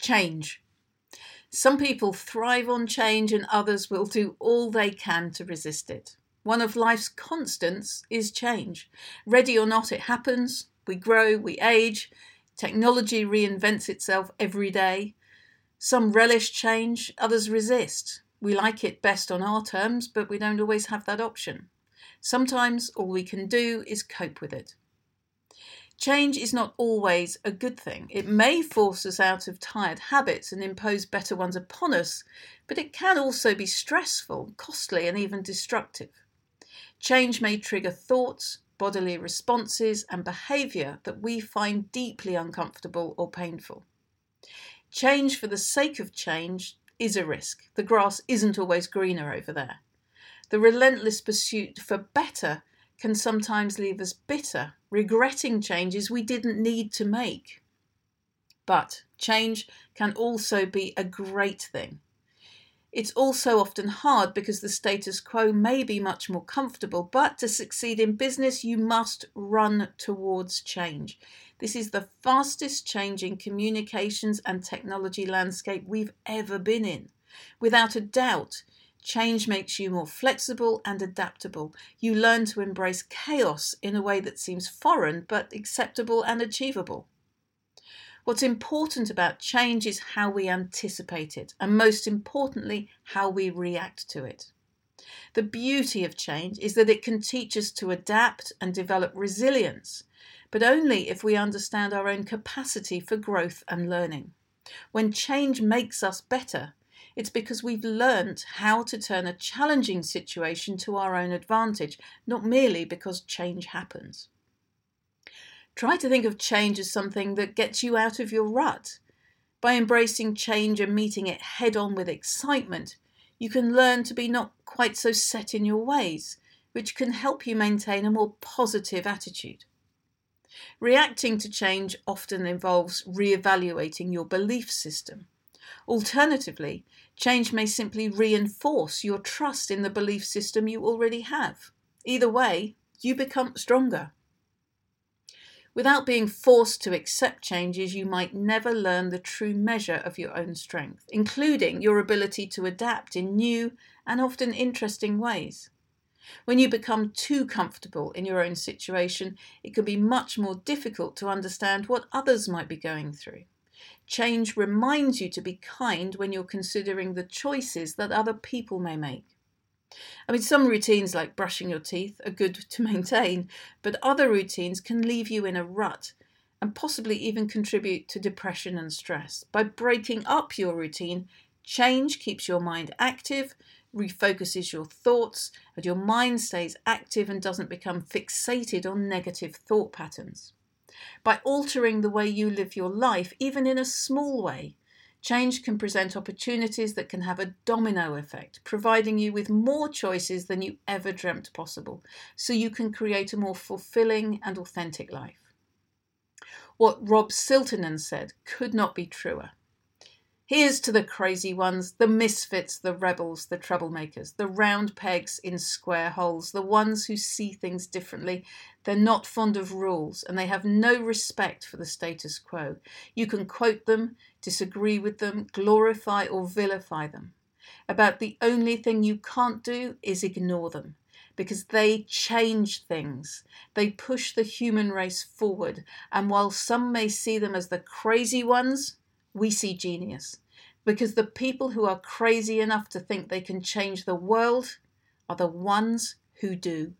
Change. Some people thrive on change and others will do all they can to resist it. One of life's constants is change. Ready or not, it happens. We grow, we age. Technology reinvents itself every day. Some relish change, others resist. We like it best on our terms, but we don't always have that option. Sometimes all we can do is cope with it. Change is not always a good thing. It may force us out of tired habits and impose better ones upon us, but it can also be stressful, costly, and even destructive. Change may trigger thoughts, bodily responses, and behaviour that we find deeply uncomfortable or painful. Change for the sake of change is a risk. The grass isn't always greener over there. The relentless pursuit for better can sometimes leave us bitter, regretting changes we didn't need to make. But change can also be a great thing. It's also often hard because the status quo may be much more comfortable, but to succeed in business, you must run towards change. This is the fastest changing communications and technology landscape we've ever been in. Without a doubt, Change makes you more flexible and adaptable. You learn to embrace chaos in a way that seems foreign but acceptable and achievable. What's important about change is how we anticipate it, and most importantly, how we react to it. The beauty of change is that it can teach us to adapt and develop resilience, but only if we understand our own capacity for growth and learning. When change makes us better, it's because we've learnt how to turn a challenging situation to our own advantage, not merely because change happens. Try to think of change as something that gets you out of your rut. By embracing change and meeting it head on with excitement, you can learn to be not quite so set in your ways, which can help you maintain a more positive attitude. Reacting to change often involves re evaluating your belief system. Alternatively, change may simply reinforce your trust in the belief system you already have. Either way, you become stronger. Without being forced to accept changes, you might never learn the true measure of your own strength, including your ability to adapt in new and often interesting ways. When you become too comfortable in your own situation, it can be much more difficult to understand what others might be going through. Change reminds you to be kind when you're considering the choices that other people may make. I mean, some routines like brushing your teeth are good to maintain, but other routines can leave you in a rut and possibly even contribute to depression and stress. By breaking up your routine, change keeps your mind active, refocuses your thoughts, and your mind stays active and doesn't become fixated on negative thought patterns. By altering the way you live your life, even in a small way, change can present opportunities that can have a domino effect, providing you with more choices than you ever dreamt possible, so you can create a more fulfilling and authentic life. What Rob Siltanen said could not be truer. Here's to the crazy ones, the misfits, the rebels, the troublemakers, the round pegs in square holes, the ones who see things differently. They're not fond of rules and they have no respect for the status quo. You can quote them, disagree with them, glorify or vilify them. About the only thing you can't do is ignore them because they change things. They push the human race forward. And while some may see them as the crazy ones, we see genius. Because the people who are crazy enough to think they can change the world are the ones who do.